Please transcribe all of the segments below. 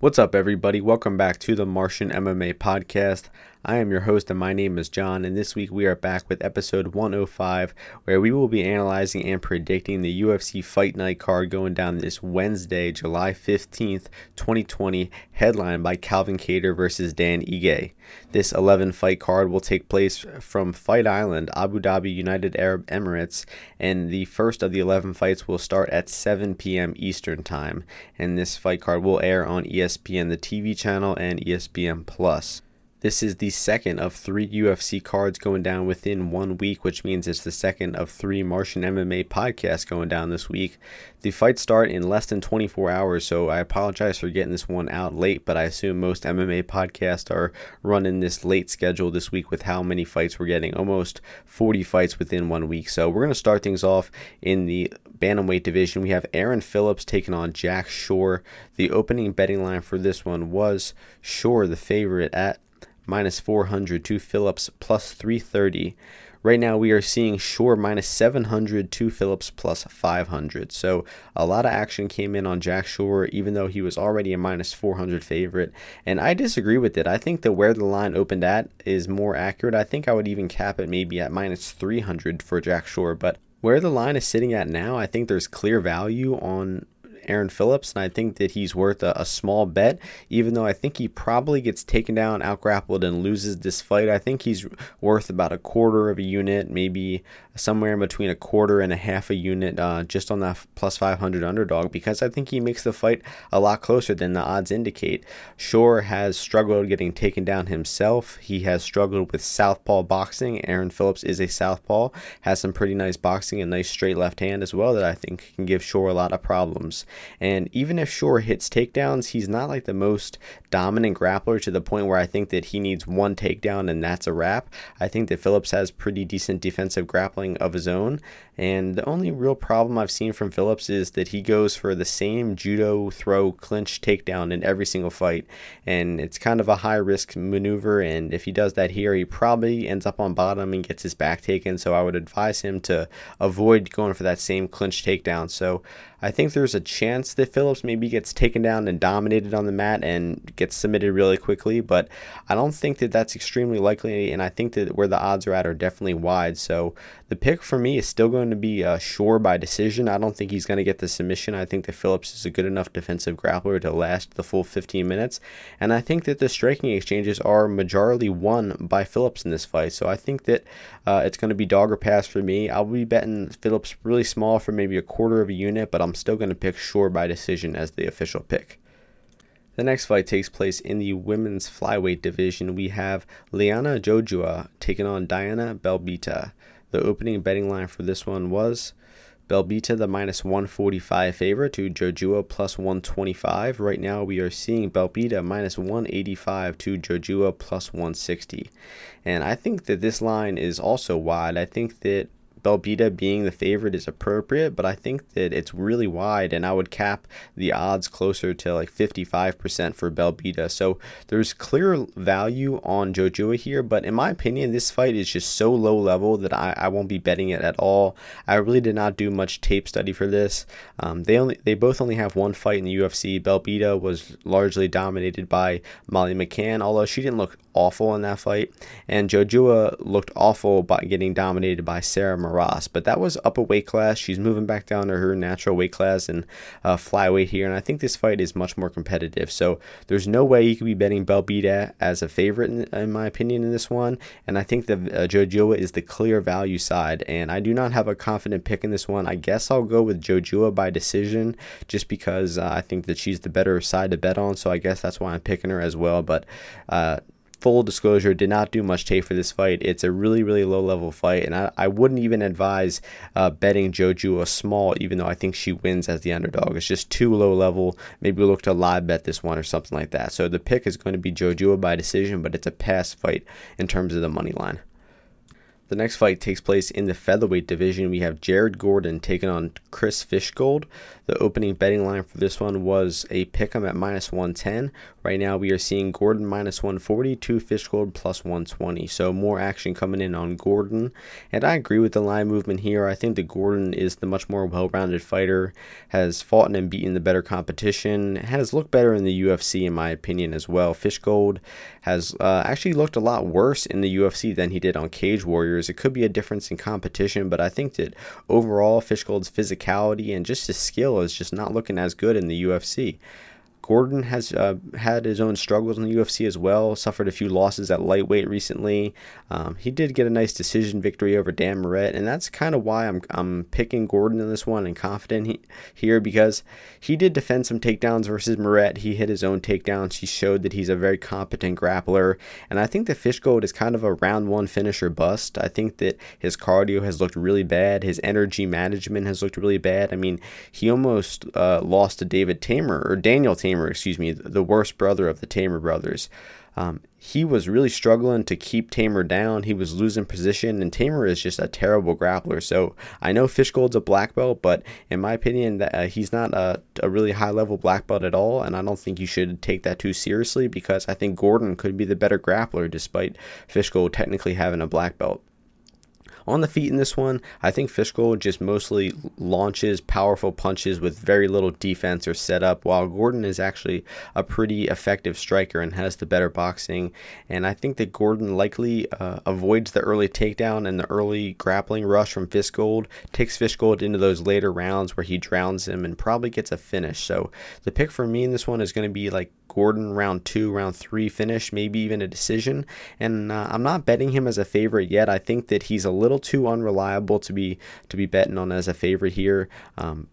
What's up, everybody? Welcome back to the Martian MMA podcast. I am your host, and my name is John. And this week we are back with episode 105, where we will be analyzing and predicting the UFC Fight Night card going down this Wednesday, July 15th, 2020, headlined by Calvin Kattar versus Dan Ige. This 11 fight card will take place from Fight Island, Abu Dhabi, United Arab Emirates, and the first of the 11 fights will start at 7 p.m. Eastern Time. And this fight card will air on ESPN, the TV channel, and ESPN Plus. This is the second of three UFC cards going down within one week, which means it's the second of three Martian MMA podcasts going down this week. The fights start in less than 24 hours, so I apologize for getting this one out late, but I assume most MMA podcasts are running this late schedule this week with how many fights we're getting almost 40 fights within one week. So we're going to start things off in the bantamweight division. We have Aaron Phillips taking on Jack Shore. The opening betting line for this one was Shore, the favorite, at minus 400 to Phillips plus 330. Right now, we are seeing Shore minus 700 to Phillips plus 500. So, a lot of action came in on Jack Shore, even though he was already a minus 400 favorite. And I disagree with it. I think that where the line opened at is more accurate. I think I would even cap it maybe at minus 300 for Jack Shore. But where the line is sitting at now, I think there's clear value on Aaron Phillips, and I think that he's worth a, a, small bet, even though I think he probably gets taken down, outgrappled, and loses this fight. I think he's worth about a quarter of a unit, maybe somewhere in between a quarter and a half a unit uh, just on that plus 500 underdog because I think he makes the fight a lot closer than the odds indicate. Shore has struggled getting taken down himself. He has struggled with southpaw boxing. Aaron Phillips is a southpaw, has some pretty nice boxing and nice straight left hand as well that I think can give Shore a lot of problems. And even if Shore hits takedowns, he's not like the most dominant grappler to the point where I think that he needs one takedown and that's a wrap. I think that Phillips has pretty decent defensive grappling of his own. And the only real problem I've seen from Phillips is that he goes for the same judo throw clinch takedown in every single fight. And it's kind of a high risk maneuver. And if he does that here, he probably ends up on bottom and gets his back taken. So I would advise him to avoid going for that same clinch takedown. So I think there's a chance that Phillips maybe gets taken down and dominated on the mat and gets submitted really quickly, but I don't think that that's extremely likely, and I think that where the odds are at are definitely wide. So the pick for me is still going to be uh, Shore by decision. I don't think he's going to get the submission. I think that Phillips is a good enough defensive grappler to last the full 15 minutes, and I think that the striking exchanges are majorly won by Phillips in this fight. So I think that uh, it's going to be dog or pass for me. I'll be betting Phillips really small for maybe a quarter of a unit, but I'm still going to pick Shore by decision as the official pick. The next fight takes place in the women's flyweight division. We have Liana Jojua taking on Diana Belbita. The opening betting line for this one was Belbita, the minus 145 favorite, to Jojua plus 125. Right now, we are seeing Belbita minus 185 to Jojua plus 160. And I think that this line is also wide. I think that Belbita being the favorite is appropriate, but I think that it's really wide, and I would cap the odds closer to like 55% for Belbita. So there's clear value on Jojua here, but in my opinion, this fight is just so low level that I, I won't be betting it at all. I really did not do much tape study for this. Um, they only they both only have one fight in the UFC. Belbita was largely dominated by Molly McCann, although she didn't look awful in that fight, and Jojua looked awful by getting dominated by Sarah Moras. But that was up a weight class. She's moving back down to her natural weight class and uh, flyweight here, and I think this fight is much more competitive. So there's no way you could be betting Belbita as a favorite, in, in, my opinion, in this one. And I think that uh, Jojua is the clear value side, and I do not have a confident pick in this one. I guess I'll go with Jojua by decision, just because uh, I think that she's the better side to bet on. So I guess that's why I'm picking her as well. But uh, full disclosure, did not do much tape for this fight. It's a really, really low level fight, and I, I wouldn't even advise uh, betting Jojua small, even though I think she wins as the underdog. It's just too low level. Maybe look to live bet this one or something like that. So the pick is going to be Jojua by decision, but it's a pass fight in terms of the money line. The next fight takes place in the featherweight division. We have Jared Gordon taking on Chris Fishgold. The opening betting line for this one was a pick'em at minus 110. Right now, we are seeing Gordon minus 140 to Fishgold plus 120. So more action coming in on Gordon. And I agree with the line movement here. I think that Gordon is the much more well-rounded fighter, has fought and beaten the better competition, has looked better in the UFC in my opinion as well. Fishgold has uh, actually looked a lot worse in the UFC than he did on Cage Warriors. It could be a difference in competition, but I think that overall Fishgold's physicality and just his skill is just not looking as good in the UFC. Gordon has uh, had his own struggles in the UFC as well, suffered a few losses at lightweight recently. Um, he did get a nice decision victory over Dan Moret, and that's kind of why I'm, I'm picking Gordon in this one and confident he, here because he did defend some takedowns versus Moret. He hit his own takedowns. He showed that he's a very competent grappler, and I think that Fishgold is kind of a round one finisher bust. I think that his cardio has looked really bad. His energy management has looked really bad. I mean, he almost uh, lost to David Teymur or Daniel Teymur Teymur, excuse me, the worst brother of the Teymur brothers. Um, he was really struggling to keep Teymur down. He was losing position, and Teymur is just a terrible grappler. So I know Fishgold's a black belt, but in my opinion, uh, he's not a, a really high level black belt at all, and I don't think you should take that too seriously because I think Gordon could be the better grappler despite Fishgold technically having a black belt. On the feet in this one, I think Fishgold just mostly launches powerful punches with very little defense or setup, while Gordon is actually a pretty effective striker and has the better boxing. And I think that Gordon likely uh, avoids the early takedown and the early grappling rush from Fishgold, takes Fishgold into those later rounds where he drowns him and probably gets a finish. So the pick for me in this one is going to be like Gordon round two, round three finish, maybe even a decision. And uh, I'm not betting him as a favorite yet. I think that he's a little too unreliable to be to be betting on as a favorite here. Um,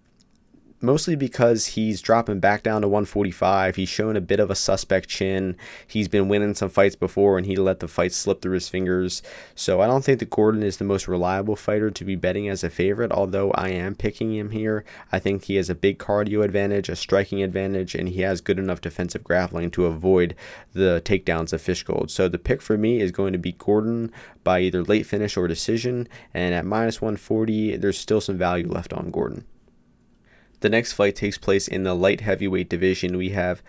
mostly because he's dropping back down to 145. He's showing a bit of a suspect chin. He's been winning some fights before and he let the fight slip through his fingers. So I don't think that Gordon is the most reliable fighter to be betting as a favorite, although I am picking him here. I think he has a big cardio advantage, a striking advantage, and he has good enough defensive grappling to avoid the takedowns of Fishgold. So the pick for me is going to be Gordon by either late finish or decision, and at minus 140, there's still some value left on Gordon. The next fight takes place in the light heavyweight division. We have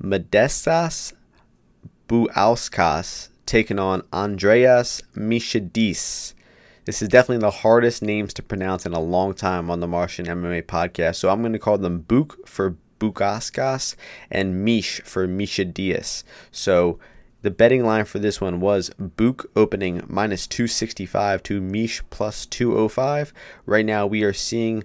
Modestas Bukauskas taking on Andreas Michailidis. This is definitely the hardest names to pronounce in a long time on the Martian MMA podcast. So I'm going to call them Buk for Bukauskas and Mish for Michailidis. So the betting line for this one was Buk opening minus 265 to Mish plus 205. Right now we are seeing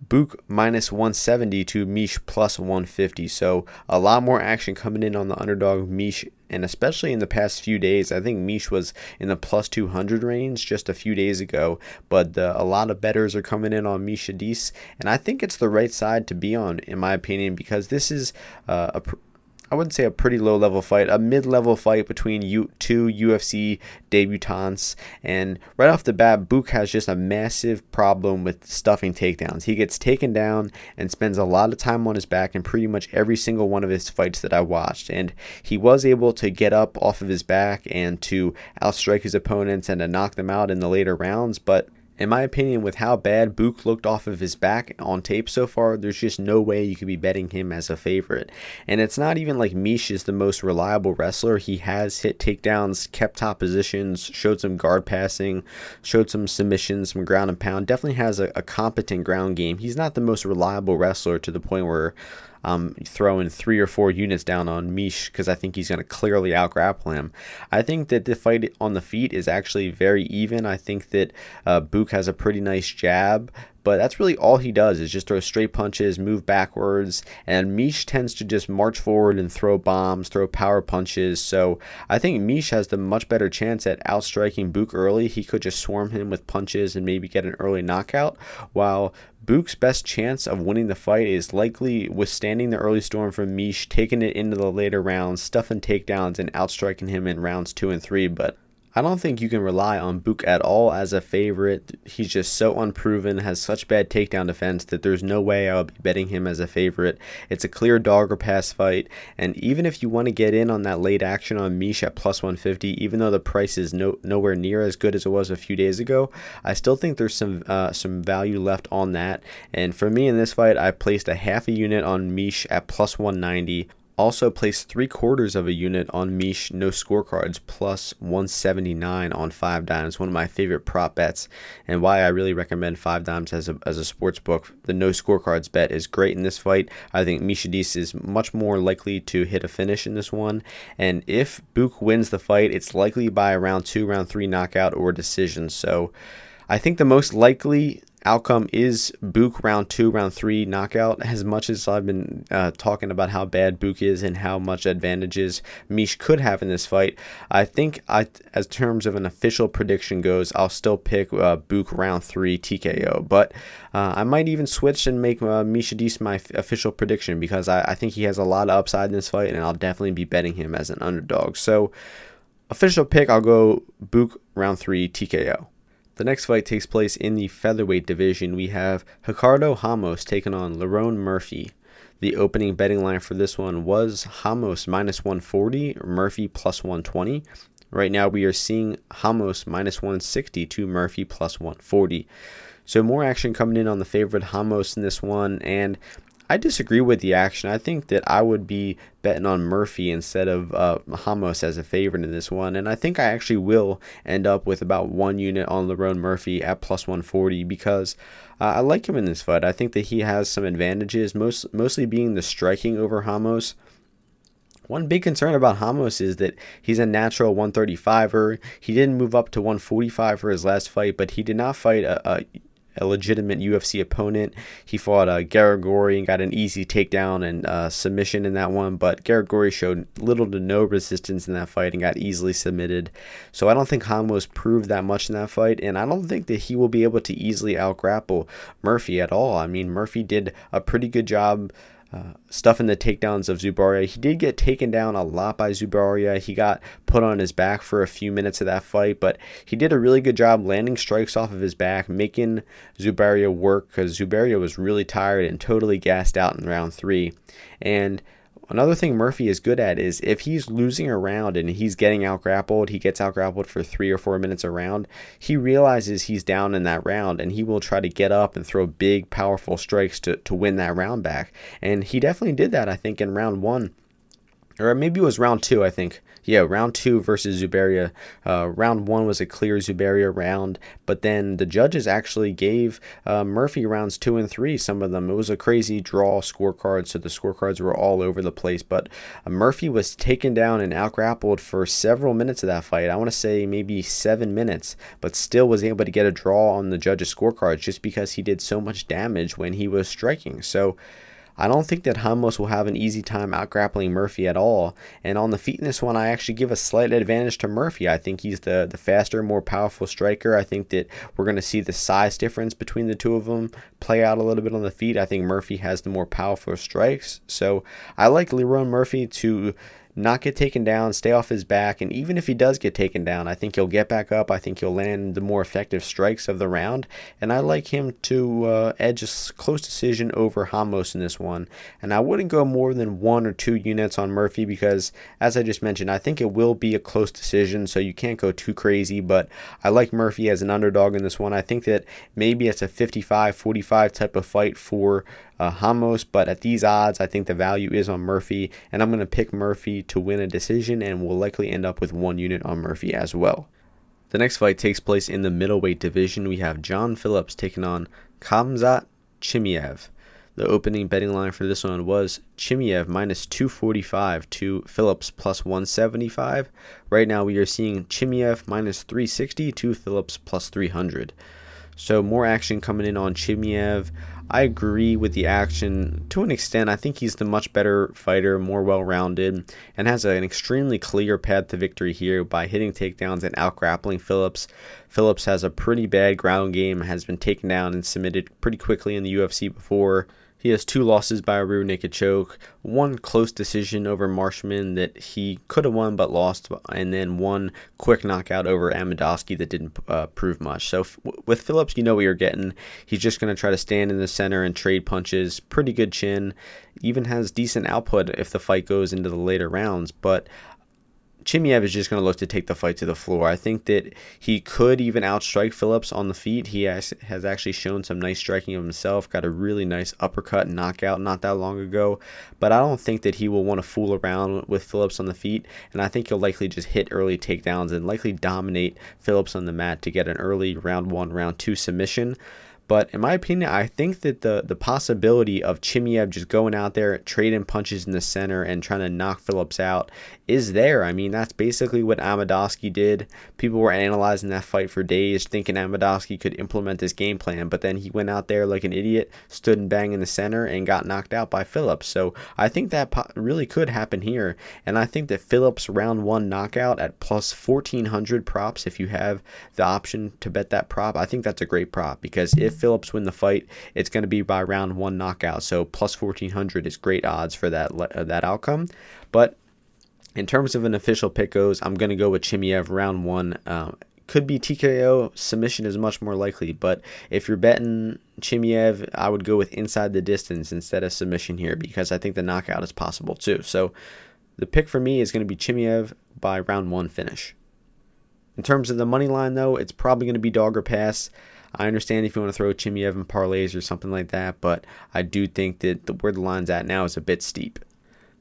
Buk minus 170 to Mish plus 150. So a lot more action coming in on the underdog Mish, and especially in the past few days. I think Mish was in the plus 200 range just a few days ago, but the, a lot of betters are coming in on Michailidis, and I think it's the right side to be on, in my opinion, because this is uh, a I wouldn't say a pretty low level fight, a mid level fight between U- two UFC debutants. And right off the bat, Buk has just a massive problem with stuffing takedowns. He gets taken down and spends a lot of time on his back in pretty much every single one of his fights that I watched. And he was able to get up off of his back and to outstrike his opponents and to knock them out in the later rounds, but in my opinion, with how bad Buk looked off of his back on tape so far, there's just no way you could be betting him as a favorite. And it's not even like Mish is the most reliable wrestler. He has hit takedowns, kept top positions, showed some guard passing, showed some submissions, some ground and pound. Definitely has a, a competent ground game. He's not the most reliable wrestler to the point where um, throwing three or four units down on Mish because I think he's going to clearly outgrapple him. I think that the fight on the feet is actually very even. I think that uh, Buk has a pretty nice jab, but that's really all he does is just throw straight punches, move backwards, and Mish tends to just march forward and throw bombs, throw power punches. So I think Mish has the much better chance at outstriking Buk early. He could just swarm him with punches and maybe get an early knockout, while Buk's best chance of winning the fight is likely withstanding the early storm from Mish, taking it into the later rounds, stuffing takedowns, and outstriking him in rounds two and three. But I don't think you can rely on Buk at all as a favorite. He's just so unproven, has such bad takedown defense that there's no way I would be betting him as a favorite. It's a clear dog or pass fight, and even if you want to get in on that late action on Mish at plus 150, even though the price is no, nowhere near as good as it was a few days ago, I still think there's some uh, some value left on that. And for me in this fight, I placed a half a unit on Mish at plus 190 also placed three quarters of a unit on Mish no scorecards plus 179 on five dimes. One of my favorite prop bets, and why I really recommend five dimes as a as a sports book. The no scorecards bet is great in this fight. I think Michailidis is much more likely to hit a finish in this one, and if Buk wins the fight, it's likely by round two, round three knockout or decision. So. I think the most likely outcome is Buk round two, round three knockout. As much as I've been uh, talking about how bad Buk is and how much advantages Mish could have in this fight, I think I, as terms of an official prediction goes, I'll still pick uh, Buk round three TKO. But uh, I might even switch and make uh, Michailidis my f- official prediction because I, I think he has a lot of upside in this fight, and I'll definitely be betting him as an underdog. So official pick, I'll go Buk round three TKO. The next fight takes place in the featherweight division. We have Ricardo Ramos taking on Lerone Murphy. The opening betting line for this one was Ramos minus 140, Murphy plus 120. Right now we are seeing Ramos minus 160 to Murphy plus 140. So more action coming in on the favorite Ramos in this one, and I disagree with the action. I think that I would be betting on Murphy instead of uh, Ramos as a favorite in this one, and I think I actually will end up with about one unit on Lerone Murphy at plus 140 because uh, I like him in this fight. I think that he has some advantages, most mostly being the striking over Ramos. One big concern about Ramos is that he's a natural 135er. He didn't move up to 145 for his last fight, but he did not fight a, a a legitimate UFC opponent. He fought uh, Garagorri and got an easy takedown and uh, submission in that one, but Garagorri showed little to no resistance in that fight and got easily submitted. So I don't think Ramos proved that much in that fight, and I don't think that he will be able to easily outgrapple Murphy at all. I mean, Murphy did a pretty good job uh, stuff in the takedowns of Zubaira. He did get taken down a lot by Zubaira. He got put on his back for a few minutes of that fight, but he did a really good job landing strikes off of his back, making Zubaira work because Zubaira was really tired and totally gassed out in round three. And Another thing Murphy is good at is if he's losing a round and he's getting out grappled, he gets out grappled for three or four minutes a round, he realizes he's down in that round and he will try to get up and throw big, powerful strikes to, to win that round back. And he definitely did that, I think, in round one. Or maybe it was round two, I think yeah, round two versus Zubaira. Uh, round one was a clear Zubaira round, but then the judges actually gave uh, Murphy rounds two and three. Some of them it was a crazy draw scorecard, so the scorecards were all over the place. But uh, Murphy was taken down and outgrappled for several minutes of that fight. I want to say maybe seven minutes, but still was able to get a draw on the judges' scorecards just because he did so much damage when he was striking. So. I don't think that Ramos will have an easy time out grappling Murphy at all. And on the feet in this one, I actually give a slight advantage to Murphy. I think he's the, the faster, more powerful striker. I think that we're going to see the size difference between the two of them play out a little bit on the feet. I think Murphy has the more powerful strikes. So I like Lerone Murphy to not get taken down, stay off his back, and even if he does get taken down, I think he'll get back up. I think he'll land the more effective strikes of the round, and I like him to uh, edge a close decision over Ramos in this one. And I wouldn't go more than one or two units on Murphy because, as I just mentioned, I think it will be a close decision, so you can't go too crazy. But I like Murphy as an underdog in this one. I think that maybe it's a 55 45 type of fight for uh, Ramos, but at these odds, I think the value is on Murphy, and I'm going to pick Murphy to win a decision, and will likely end up with one unit on Murphy as well. The next fight takes place in the middleweight division. We have John Phillips taking on Khamzat Chimaev. The opening betting line for this one was Chimaev minus 245 to Phillips plus 175. Right now we are seeing Chimaev minus 360 to Phillips plus 300. So more action coming in on Chimaev. I agree with the action to an extent. I think he's the much better fighter, more well rounded, and has an extremely clear path to victory here by hitting takedowns and out grappling Phillips. Phillips has a pretty bad ground game, has been taken down and submitted pretty quickly in the UFC before. He has two losses by a rear naked choke, one close decision over Marshman that he could have won but lost, and then one quick knockout over Amedovski that didn't uh, prove much. So f- with Phillips, you know what you're getting. He's just going to try to stand in the center and trade punches. Pretty good chin. Even has decent output if the fight goes into the later rounds. But Chimaev is just going to look to take the fight to the floor. I think that he could even outstrike Phillips on the feet. He has, has actually shown some nice striking of himself, got a really nice uppercut knockout not that long ago. But I don't think that he will want to fool around with Phillips on the feet, and I think he'll likely just hit early takedowns and likely dominate Phillips on the mat to get an early round one, round two submission. But in my opinion, I think that the the possibility of Chimaev just going out there, trading punches in the center and trying to knock Phillips out is there. I mean, that's basically what Amedovski did. People were analyzing that fight for days, thinking Amedovski could implement this game plan, but then he went out there like an idiot, stood and banged in the center, and got knocked out by Phillips. So I think that really could happen here, and I think that Phillips round one knockout at plus 1400 props, if you have the option to bet that prop, I think that's a great prop because if Phillips win the fight, it's going to be by round one knockout. So plus 1400 is great odds for that uh, that outcome. But in terms of an official pick goes, I'm going to go with Chimaev round one. Um, could be TKO. Submission is much more likely, but if you're betting Chimaev, I would go with inside the distance instead of submission here because I think the knockout is possible too. So the pick for me is going to be Chimaev by round one finish. In terms of the money line, though, it's probably going to be dog or pass. I understand if you want to throw Chimaev in parlays or something like that, but I do think that the, where the line's at now is a bit steep.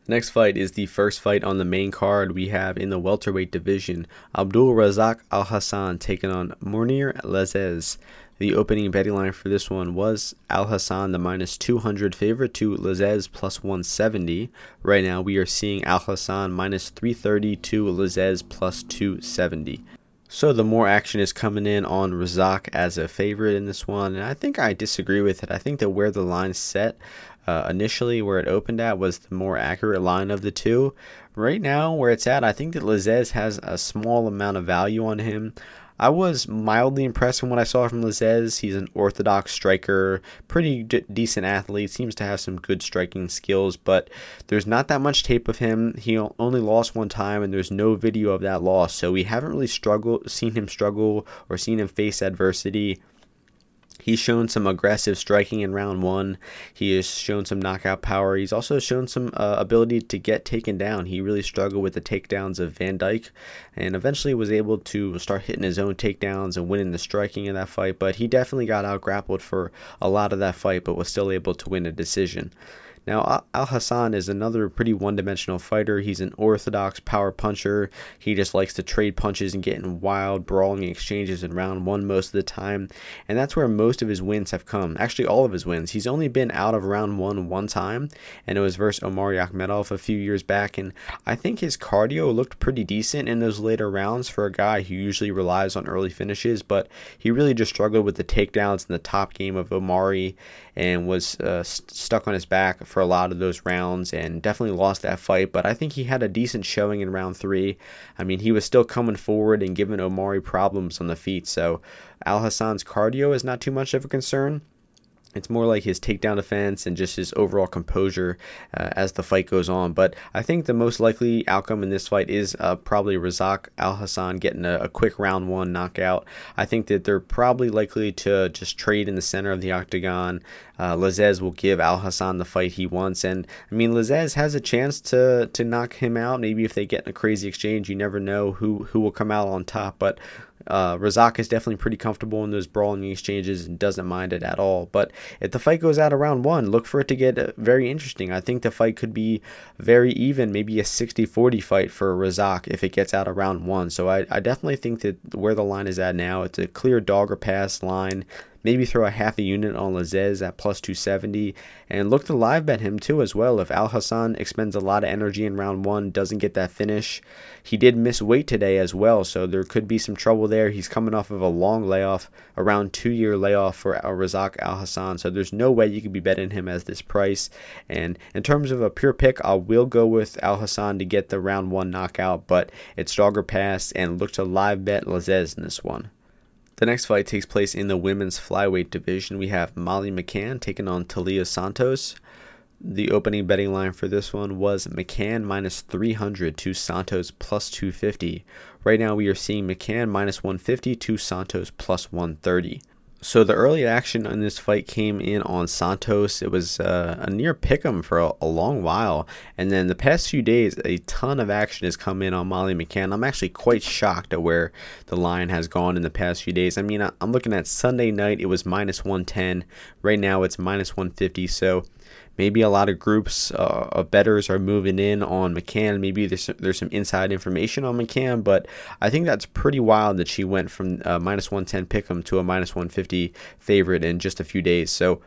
The next fight is the first fight on the main card we have in the welterweight division. Abdul Razak Al Hassan taking on Mounir Lazzez. The opening betting line for this one was Al Hassan, the minus 200 favorite, to Lazzez plus 170. Right now, we are seeing Al Hassan minus 330 to Lazzez plus 270. So the more action is coming in on Razak as a favorite in this one, and I think I disagree with it. I think that where the line set uh, initially, where it opened at, was the more accurate line of the two. Right now, where it's at, I think that Lazzez has a small amount of value on him. I was mildly impressed from what I saw from Lazzez. He's an orthodox striker, pretty d- decent athlete, seems to have some good striking skills, but there's not that much tape of him. He only lost one time, and there's no video of that loss, so we haven't really struggled, seen him struggle or seen him face adversity He's shown some aggressive striking in round one. He has shown some knockout power. He's also shown some uh, ability to get taken down. He really struggled with the takedowns of Van Dyke and eventually was able to start hitting his own takedowns and winning the striking in that fight. But he definitely got out grappled for a lot of that fight, but was still able to win a decision. Now, Al Hassan is another pretty one dimensional fighter. He's an orthodox power puncher. He just likes to trade punches and get in wild, brawling exchanges in round one most of the time. And that's where most of his wins have come. Actually, all of his wins. He's only been out of round one one time, and it was versus Omari Akhmedov a few years back. And I think his cardio looked pretty decent in those later rounds for a guy who usually relies on early finishes, but he really just struggled with the takedowns in the top game of Omari and was uh, st- stuck on his back for a lot of those rounds and definitely lost that fight. But I think he had a decent showing in round three. I mean, he was still coming forward and giving Omari problems on the feet. So Al Hassan's cardio is not too much of a concern. It's more like his takedown defense and just his overall composure uh, as the fight goes on. But I think the most likely outcome in this fight is uh, probably Razak Al Hassan getting a, a, quick round one knockout. I think that they're probably likely to just trade in the center of the octagon. Uh, Lazzez will give Al Hassan the fight he wants, and I mean Lazzez has a chance to to knock him out. Maybe if they get in a crazy exchange, you never know who who will come out on top. But uh, Razak is definitely pretty comfortable in those brawling exchanges and doesn't mind it at all. But if the fight goes out around one, look for it to get uh, very interesting. I think the fight could be very even, maybe a 60 40 fight for Razak if it gets out around one. So I, I definitely think that where the line is at now, it's a clear dog or pass line. Maybe throw a half a unit on Lazzez at plus 270 and look to live bet him too as well. If Al Hassan expends a lot of energy in round one, doesn't get that finish, he did miss weight today as well, so there could be some trouble there. He's coming off of a long layoff, around two year layoff for Al Razak Al Hassan, so there's no way you could be betting him as this price. And in terms of a pure pick, I will go with Al Hassan to get the round one knockout, but it's dogger pass and look to live bet Lazzez in this one. The next fight takes place in the women's flyweight division. We have Molly McCann taking on Taila Santos. The opening betting line for this one was McCann minus 300 to Santos plus 250. Right now we are seeing McCann minus 150 to Santos plus 130. So the early action on this fight came in on Santos. It was uh, a near pick'em for a, a, long while, and then the past few days, a ton of action has come in on Molly McCann. I'm actually quite shocked at where the line has gone in the past few days. I mean, I'm looking at Sunday night; it was minus 110. Right now, it's minus 150. So maybe a lot of groups uh, of betters are moving in on McCann. Maybe there's there's some inside information on McCann, but I think that's pretty wild that she went from uh, minus 110 pick'em to a minus 150 favorite in just a few days. So.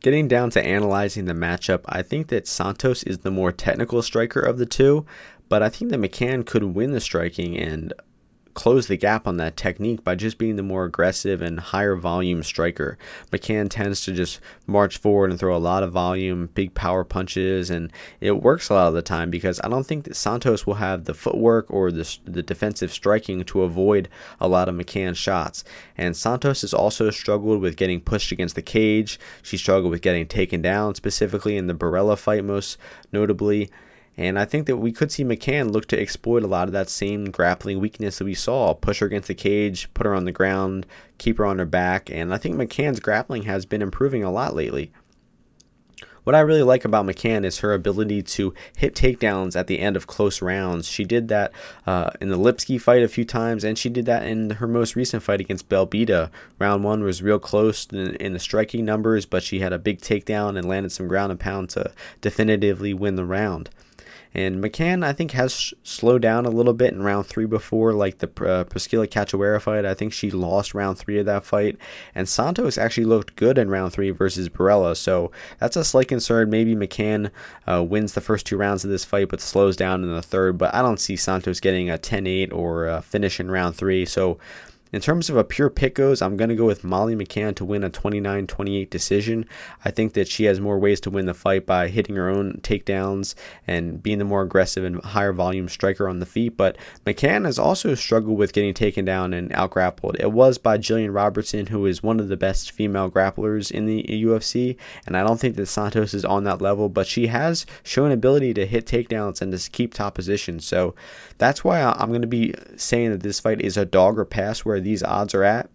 Getting down to analyzing the matchup, I think that Santos is the more technical striker of the two, but I think that McCann could win the striking, and close the gap on that technique by just being the more aggressive and higher volume striker. McCann tends to just march forward and throw a lot of volume, big power punches, and it works a lot of the time because I don't think that Santos will have the footwork or the, the defensive striking to avoid a lot of McCann's shots. And Santos has also struggled with getting pushed against the cage. She struggled with getting taken down, specifically in the Borella fight, most notably. And I think that we could see McCann look to exploit a lot of that same grappling weakness that we saw. Push her against the cage, put her on the ground, keep her on her back. And I think McCann's grappling has been improving a lot lately. What I really like about McCann is her ability to hit takedowns at the end of close rounds. She did that uh, in the Lipski fight a few times, and she did that in her most recent fight against Belbita. Round one was real close in, in the striking numbers, but she had a big takedown and landed some ground and pound to definitively win the round. And McCann, I think, has slowed down a little bit in round three before, like the uh, Priscila Cachoeira fight. I think she lost round three of that fight. And Santos actually looked good in round three versus Borella. So that's a slight concern. Maybe McCann uh, wins the first two rounds of this fight, but slows down in the third. But I don't see Santos getting a 10 8 or a finish in round three. So in terms of a pure pick goes, I'm going to go with Molly McCann to win a 29 28 decision. I think that she has more ways to win the fight by hitting her own takedowns and being the more aggressive and higher volume striker on the feet. But McCann has also struggled with getting taken down and outgrappled. It was by Gillian Robertson, who is one of the best female grapplers in the UFC. And I don't think that Santos is on that level, but she has shown ability to hit takedowns and to keep top position. So that's why I'm going to be saying that this fight is a dog or pass where these odds are at.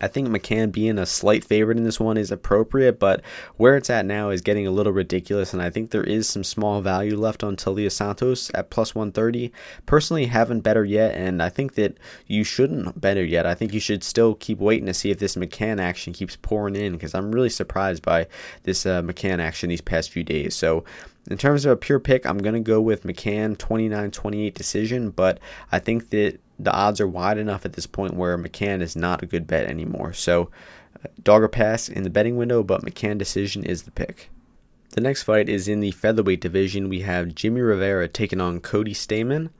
I think McCann being a slight favorite in this one is appropriate, but where it's at now is getting a little ridiculous, and I think there is some small value left on Taila Santos at plus 130. Personally, haven't better yet, and I think that you shouldn't better yet. I think you should still keep waiting to see if this McCann action keeps pouring in, because I'm really surprised by this uh, McCann action these past few days. So in terms of a pure pick, I'm going to go with McCann 29 28 decision, but I think that the odds are wide enough at this point where McCann is not a good bet anymore. So, uh, dog or pass in the betting window, but McCann decision is the pick. The next fight is in the featherweight division. We have Jimmy Rivera taking on Cody Stamann.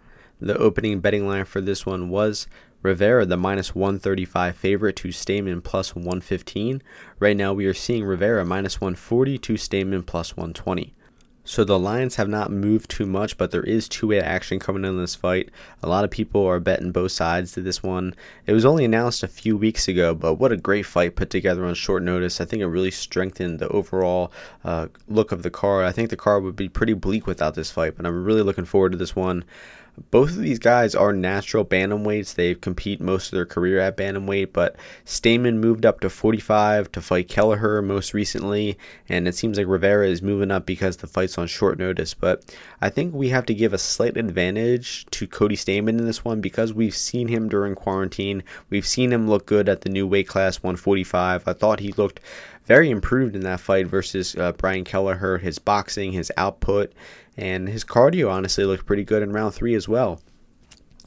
The opening betting line for this one was Rivera, the minus 135 favorite, to Stamann plus 115. Right now, we are seeing Rivera minus 140 to Stamann plus 120. So the lines have not moved too much, but there is two-way action coming in this fight. A lot of people are betting both sides to this one. It was only announced a few weeks ago, but what a great fight put together on short notice. I think it really strengthened the overall uh, look of the card. I think the card would be pretty bleak without this fight, but I'm really looking forward to this one. Both of these guys are natural bantamweights. They compete most of their career at bantamweight, but Stamann moved up to 45 to fight Kelleher most recently, and it seems like Rivera is moving up because the fight's on short notice. But I think we have to give a slight advantage to Cody Stamann in this one because we've seen him during quarantine. We've seen him look good at the new weight class 145. I thought he looked very improved in that fight versus uh, Brian Kelleher. His boxing, his output, and his cardio honestly looked pretty good in round three as well.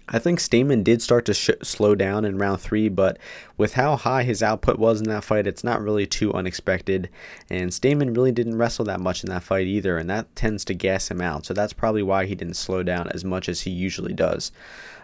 I think Stamann did start to sh- slow down in round three, but with how high his output was in that fight, it's not really too unexpected. And Stamann really didn't wrestle that much in that fight either, and that tends to gas him out. So that's probably why he didn't slow down as much as he usually does.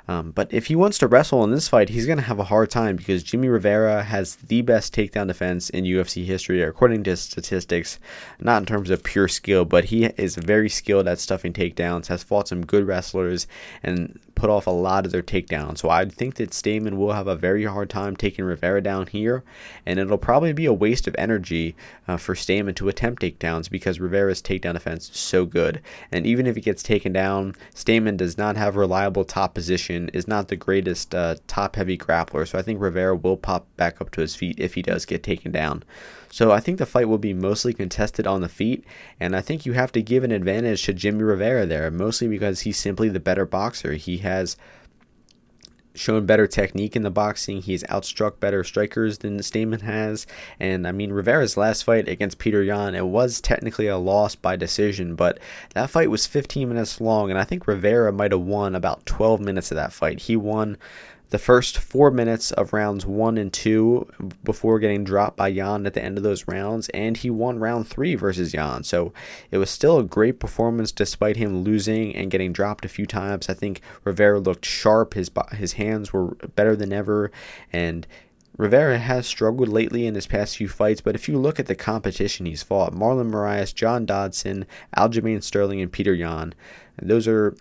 Um, but if he wants to wrestle in this fight, he's going to have a hard time because Jimmy Rivera has the best takedown defense in UFC history, according to statistics. Not in terms of pure skill, but he is very skilled at stuffing takedowns, has fought some good wrestlers, and put off a lot of their takedowns. So I think that Stamann will have a very hard time taking Rivera down here, and it'll probably be a waste of energy uh, for Stamann to attempt takedowns because Rivera's takedown defense is so good. And even if he gets taken down, Stamann does not have reliable top position, is not the greatest uh, top heavy grappler. So I think Rivera will pop back up to his feet if he does get taken down. So I think the fight will be mostly contested on the feet, and I think you have to give an advantage to Jimmy Rivera there, mostly because he's simply the better boxer. He has shown better technique in the boxing. He's outstruck better strikers than Stamann has. And I mean, Rivera's last fight against Peter Yan, it was technically a loss by decision, but that fight was 15 minutes long, and I think Rivera might have won about 12 minutes of that fight. He won the first four minutes of rounds one and two before getting dropped by Yan at the end of those rounds, and he won round three versus Yan. So it was still a great performance despite him losing and getting dropped a few times. I think Rivera looked sharp. His his hands were better than ever, and Rivera has struggled lately in his past few fights, but if you look at the competition he's fought, Marlon Moraes, John Dodson, Aljamain Sterling, and Peter Yan, those are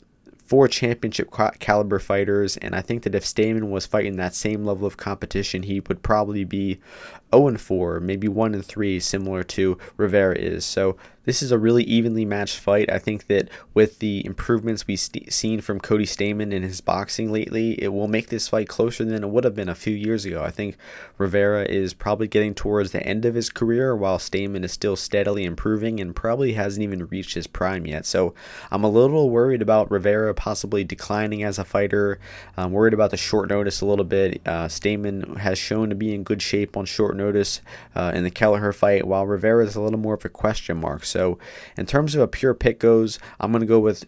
four championship caliber fighters, and I think that if Stamann was fighting that same level of competition, he would probably be 0 4, maybe 1 3, similar to Rivera is. So this is a really evenly matched fight. I think that with the improvements we've st- seen from Cody Stamann in his boxing lately, it will make this fight closer than it would have been a few years ago. I think Rivera is probably getting towards the end of his career, while Stamann is still steadily improving and probably hasn't even reached his prime yet. So I'm a little worried about Rivera possibly declining as a fighter. I'm worried about the short notice a little bit. Uh, Stamann has shown to be in good shape on short notice uh, in the Kelleher fight, while Rivera is a little more of a question mark. So, in terms of a pure pick goes, I'm going to go with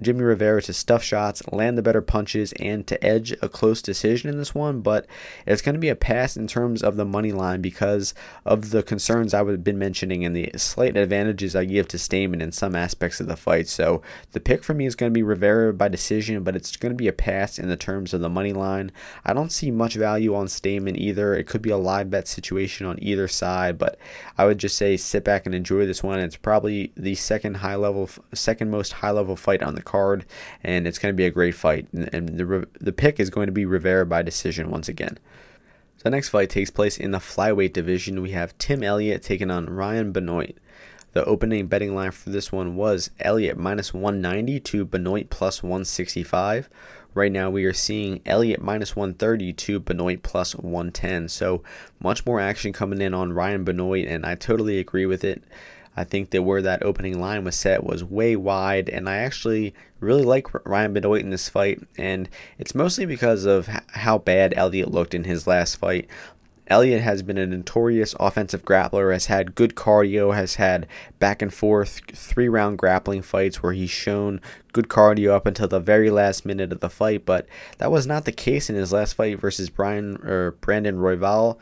Jimmy Rivera to stuff shots, land the better punches, and to edge a close decision in this one. But it's going to be a pass in terms of the money line because of the concerns I have been mentioning and the slight advantages I give to Stamann in some aspects of the fight. So the pick for me is going to be Rivera by decision, but it's going to be a pass in the terms of the money line. I don't see much value on Stamann either. It could be a live bet situation on either side, but I would just say sit back and enjoy this one. It's probably the second high level, second most high level fight on the card, and it's going to be a great fight. And the the pick is going to be Rivera by decision once again. So the next fight takes place in the flyweight division. We have Tim Elliott taking on Ryan Benoit. The opening betting line for this one was Elliott minus 190 to Benoit plus 165. Right now, we are seeing Elliott minus 130 to Benoit plus 110. So, much more action coming in on Ryan Benoit, and I totally agree with it. I think that where that opening line was set was way wide, and I actually really like Ryan Benoit in this fight, and it's mostly because of how bad Elliott looked in his last fight. Elliott has been a notorious offensive grappler, has had good cardio, has had back and forth three round grappling fights where he's shown good cardio up until the very last minute of the fight, but that was not the case in his last fight versus Brian or Brandon Royval.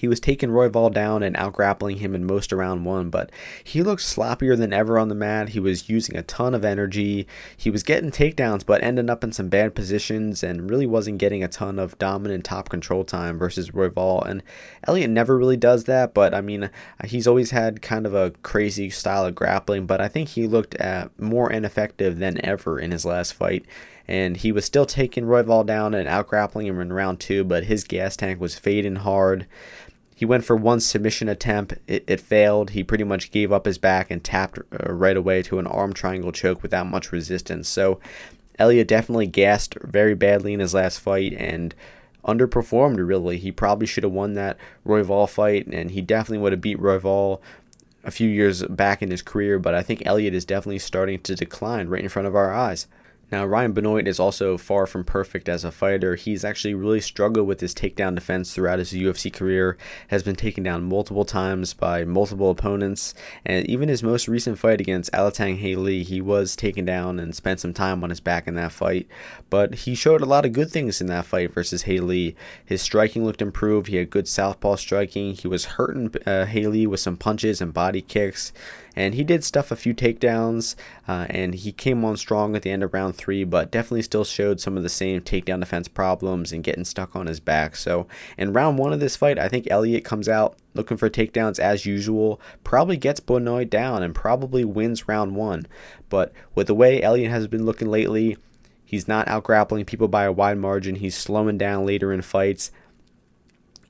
He was taking Royval down and out grappling him in most around round one, but he looked sloppier than ever on the mat. He was using a ton of energy. He was getting takedowns, but ending up in some bad positions and really wasn't getting a ton of dominant top control time versus Royval. And Elliott never really does that, but I mean, he's always had kind of a crazy style of grappling, but I think he looked at more ineffective than ever in his last fight and he was still taking Royval down and out grappling him in round two, but his gas tank was fading hard. He went for one submission attempt. It, it failed. He pretty much gave up his back and tapped uh, right away to an arm triangle choke without much resistance. So Elliott definitely gassed very badly in his last fight and underperformed really. He probably should have won that Royval fight and he definitely would have beat Royval a few years back in his career, but I think Elliott is definitely starting to decline right in front of our eyes. Now, Ryan Benoit is also far from perfect as a fighter. He's actually really struggled with his takedown defense throughout his UFC career, has been taken down multiple times by multiple opponents, and even his most recent fight against Alateng Heili, he was taken down and spent some time on his back in that fight. But he showed a lot of good things in that fight versus Heili. His striking looked improved, he had good southpaw striking, he was hurting uh, Heili with some punches and body kicks and he did stuff a few takedowns, uh, and he came on strong at the end of round three, but definitely still showed some of the same takedown defense problems and getting stuck on his back. So in round one of this fight, I think Elliott comes out looking for takedowns as usual, probably gets Benoit down and probably wins round one. But with the way Elliott has been looking lately, He's not out grappling people by a wide margin. He's slowing down later in fights.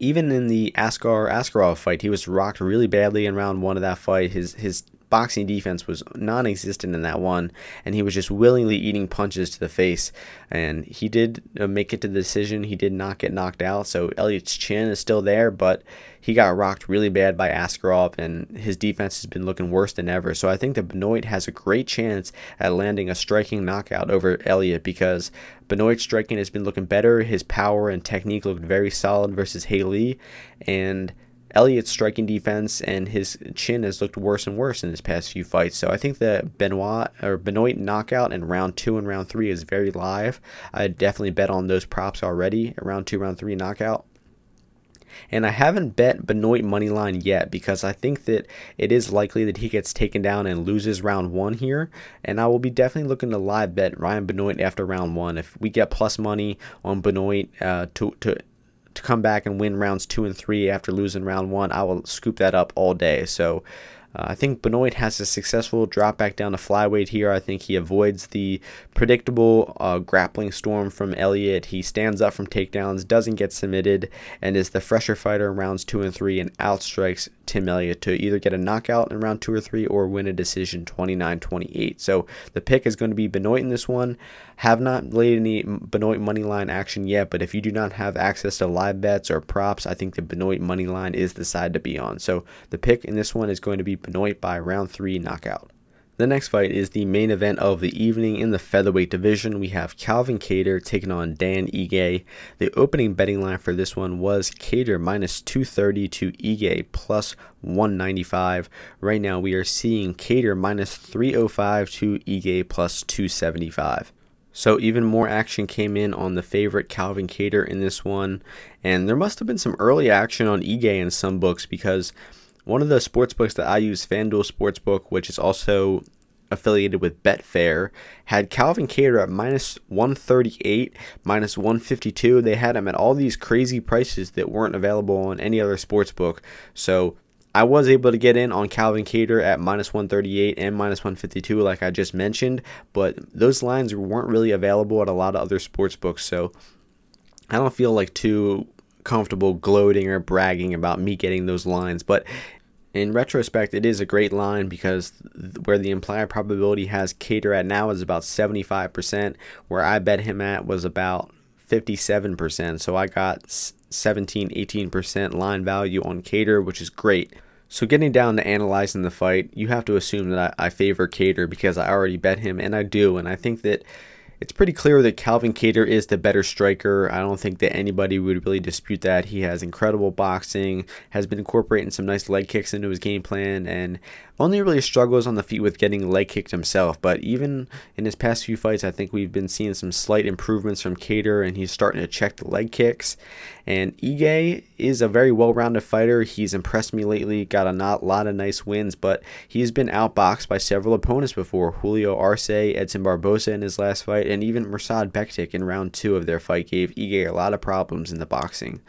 Even in the Askar Askarov fight, he was rocked really badly in round one of that fight. His his boxing defense was non existent in that one, and he was just willingly eating punches to the face. And he did uh, make it to the decision. He did not get knocked out, so Elliott's chin is still there, but he got rocked really bad by Askarov, and his defense has been looking worse than ever. So I think that Benoit has a great chance at landing a striking knockout over Elliott because Benoit's striking has been looking better. His power and technique looked very solid versus Heili, and Elliott's striking defense and his chin has looked worse and worse in his past few fights. So I think the Benoit or Benoit knockout in round two and round three is very live. I definitely bet on those props already. Round two, round three knockout. And I haven't bet Benoit money line yet because I think that it is likely that he gets taken down and loses round one here. And I will be definitely looking to live bet Ryan Benoit after round one. If we get plus money on Benoit uh, to to to come back and win rounds two and three after losing round one, I will scoop that up all day. So uh, I think Benoit has a successful drop back down to flyweight here. I think he avoids the predictable uh, grappling storm from Elliott. He stands up from takedowns, doesn't get submitted, and is the fresher fighter in rounds two and three and outstrikes Tim Elliott to either get a knockout in round two or three or win a decision 29 28. So the pick is going to be Benoit in this one. Have not laid any Benoit money line action yet, but if you do not have access to live bets or props, I think the Benoit money line is the side to be on. So the pick in this one is going to be Benoit by round three knockout. The next fight is the main event of the evening in the featherweight division. We have Calvin Kattar taking on Dan Ige. The opening betting line for this one was Kattar minus 230 to Ige plus 195. Right now we are seeing Kattar minus 305 to Ige plus 275. So even more action came in on the favorite Calvin Kattar in this one, and there must have been some early action on Ige in some books because one of the sports books that I use, FanDuel Sportsbook, which is also affiliated with Betfair, had Calvin Kattar at minus 138, minus 152. They had him at all these crazy prices that weren't available on any other sports book. So I was able to get in on Calvin Kattar at minus 138 and minus 152, like I just mentioned, but those lines weren't really available at a lot of other sports books. So I don't feel like too comfortable gloating or bragging about me getting those lines. But in retrospect, it is a great line because where the implied probability has Kattar at now is about 75%, where I bet him at was about 57%. So I got 17, 18% line value on Kattar, which is great. So getting down to analyzing the fight, you have to assume that I, I favor Kattar because I already bet him, and I do. And I think that it's pretty clear that Calvin Kattar is the better striker. I don't think that anybody would really dispute that. He has incredible boxing, has been incorporating some nice leg kicks into his game plan, and only really struggles on the feet with getting leg kicked himself. But even in his past few fights, I think we've been seeing some slight improvements from Kattar, and he's starting to check the leg kicks. And Ige is a very well rounded fighter. He's impressed me lately, got a not, lot of nice wins, but he's been outboxed by several opponents before. Julio Arce, Edson Barboza in his last fight, and even Mirsad Bektic in round two of their fight gave Ige a lot of problems in the boxing.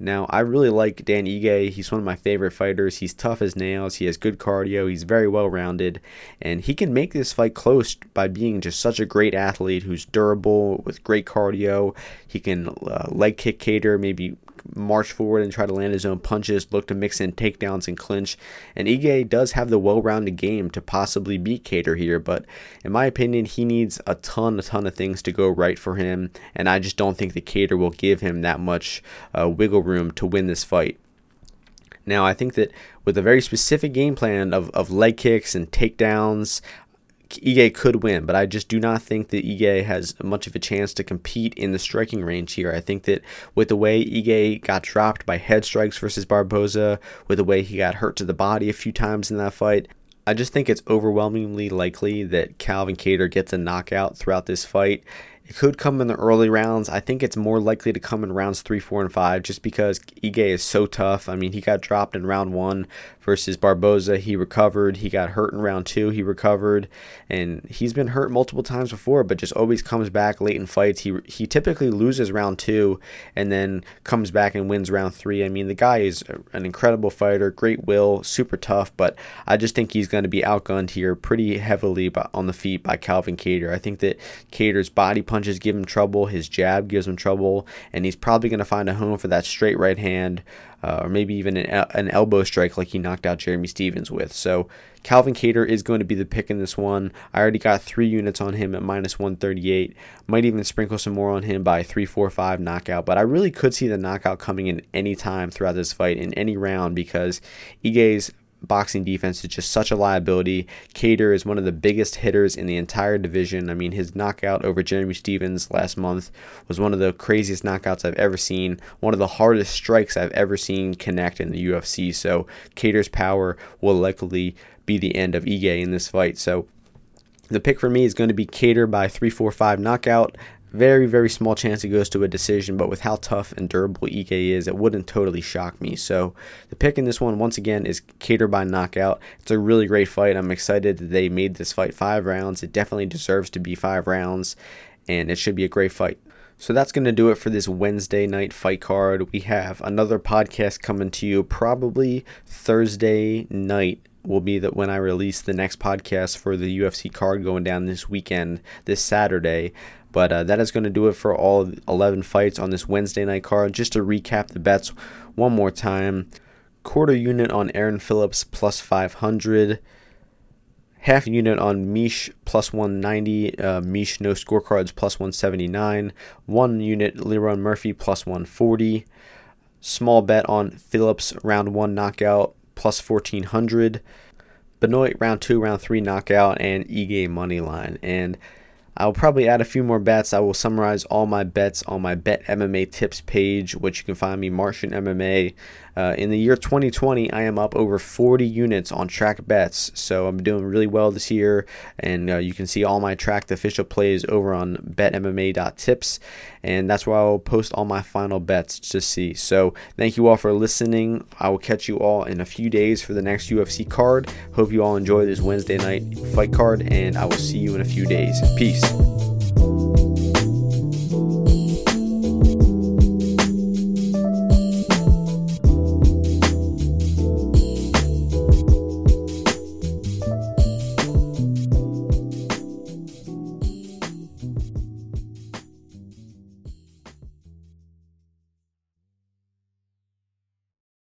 Now, I really like Dan Ige. He's one of my favorite fighters. He's tough as nails. He has good cardio. He's very well rounded. And he can make this fight close by being just such a great athlete who's durable with great cardio. He can uh, leg kick Kattar, maybe march forward and try to land his own punches, look to mix in takedowns and clinch. And Ige does have the well rounded game to possibly beat Kattar here, but in my opinion, he needs a ton, a ton of things to go right for him. And I just don't think that Kattar will give him that much uh, wiggle room to win this fight. Now, I think that with a very specific game plan of, of leg kicks and takedowns, Ige could win, but I just do not think that Ige has much of a chance to compete in the striking range here. I think that with the way Ige got dropped by head strikes versus Barboza, with the way he got hurt to the body a few times in that fight, I just think it's overwhelmingly likely that Calvin Kattar gets a knockout throughout this fight. It could come in the early rounds. I think it's more likely to come in rounds three, four, and five just because Ige is so tough. I mean, he got dropped in round one versus Barboza. He recovered. He got hurt in round two. He recovered. And he's been hurt multiple times before, but just always comes back late in fights. He, he typically loses round two and then comes back and wins round three. I mean, the guy is an incredible fighter, great will, super tough, but I just think he's going to be outgunned here pretty heavily by, on the feet by Calvin Kattar. I think that Kattar's body punches give him trouble, his jab gives him trouble, and he's probably going to find a home for that straight right hand uh, or maybe even an, an elbow strike like he knocked out Jeremy Stephens with. So Calvin Kattar is going to be the pick in this one. I already got three units on him at minus 138. Might even sprinkle some more on him by 3 4 5 knockout. But I really could see the knockout coming in any time throughout this fight, in any round, because Ige's boxing defense is just such a liability. Kattar is one of the biggest hitters in the entire division. I mean, his knockout over Jeremy Stephens last month was one of the craziest knockouts I've ever seen, one of the hardest strikes I've ever seen connect in the UFC. So, Kattar's power will likely be the end of Ige in this fight. So, the pick for me is going to be Kattar by 3 4 5 knockout. Very, very small chance it goes to a decision, but with how tough and durable Ige is, it wouldn't totally shock me. So the pick in this one, once again, is Kattar by knockout. It's a really great fight. I'm excited that they made this fight five rounds. It definitely deserves to be five rounds, and it should be a great fight. So that's going to do it for this Wednesday night fight card. We have another podcast coming to you probably Thursday night will be that when I release the next podcast for the UFC card going down this weekend, this Saturday. But uh, that is going to do it for all 11 fights on this Wednesday night card. Just to recap the bets one more time quarter unit on Aaron Phillips plus 500. Half unit on Mish plus 190. Uh, Mish no scorecards plus 179. One unit Lerone Murphy plus 140. Small bet on Phillips round one knockout plus 1400. Benoit round two, round three knockout, and Ige money line. And I'll probably add a few more bets. I will summarize all my bets on my Bet MMA tips page, which you can find me Martian MMA. Uh, in the year 2020, I am up over 40 units on track bets, so I'm doing really well this year. And uh, you can see all my tracked official plays over on betmma.tips, and that's where I'll post all my final bets to see. So thank you all for listening. I will catch you all in a few days for the next UFC card. Hope you all enjoy this Wednesday night fight card, and I will see you in a few days. Peace.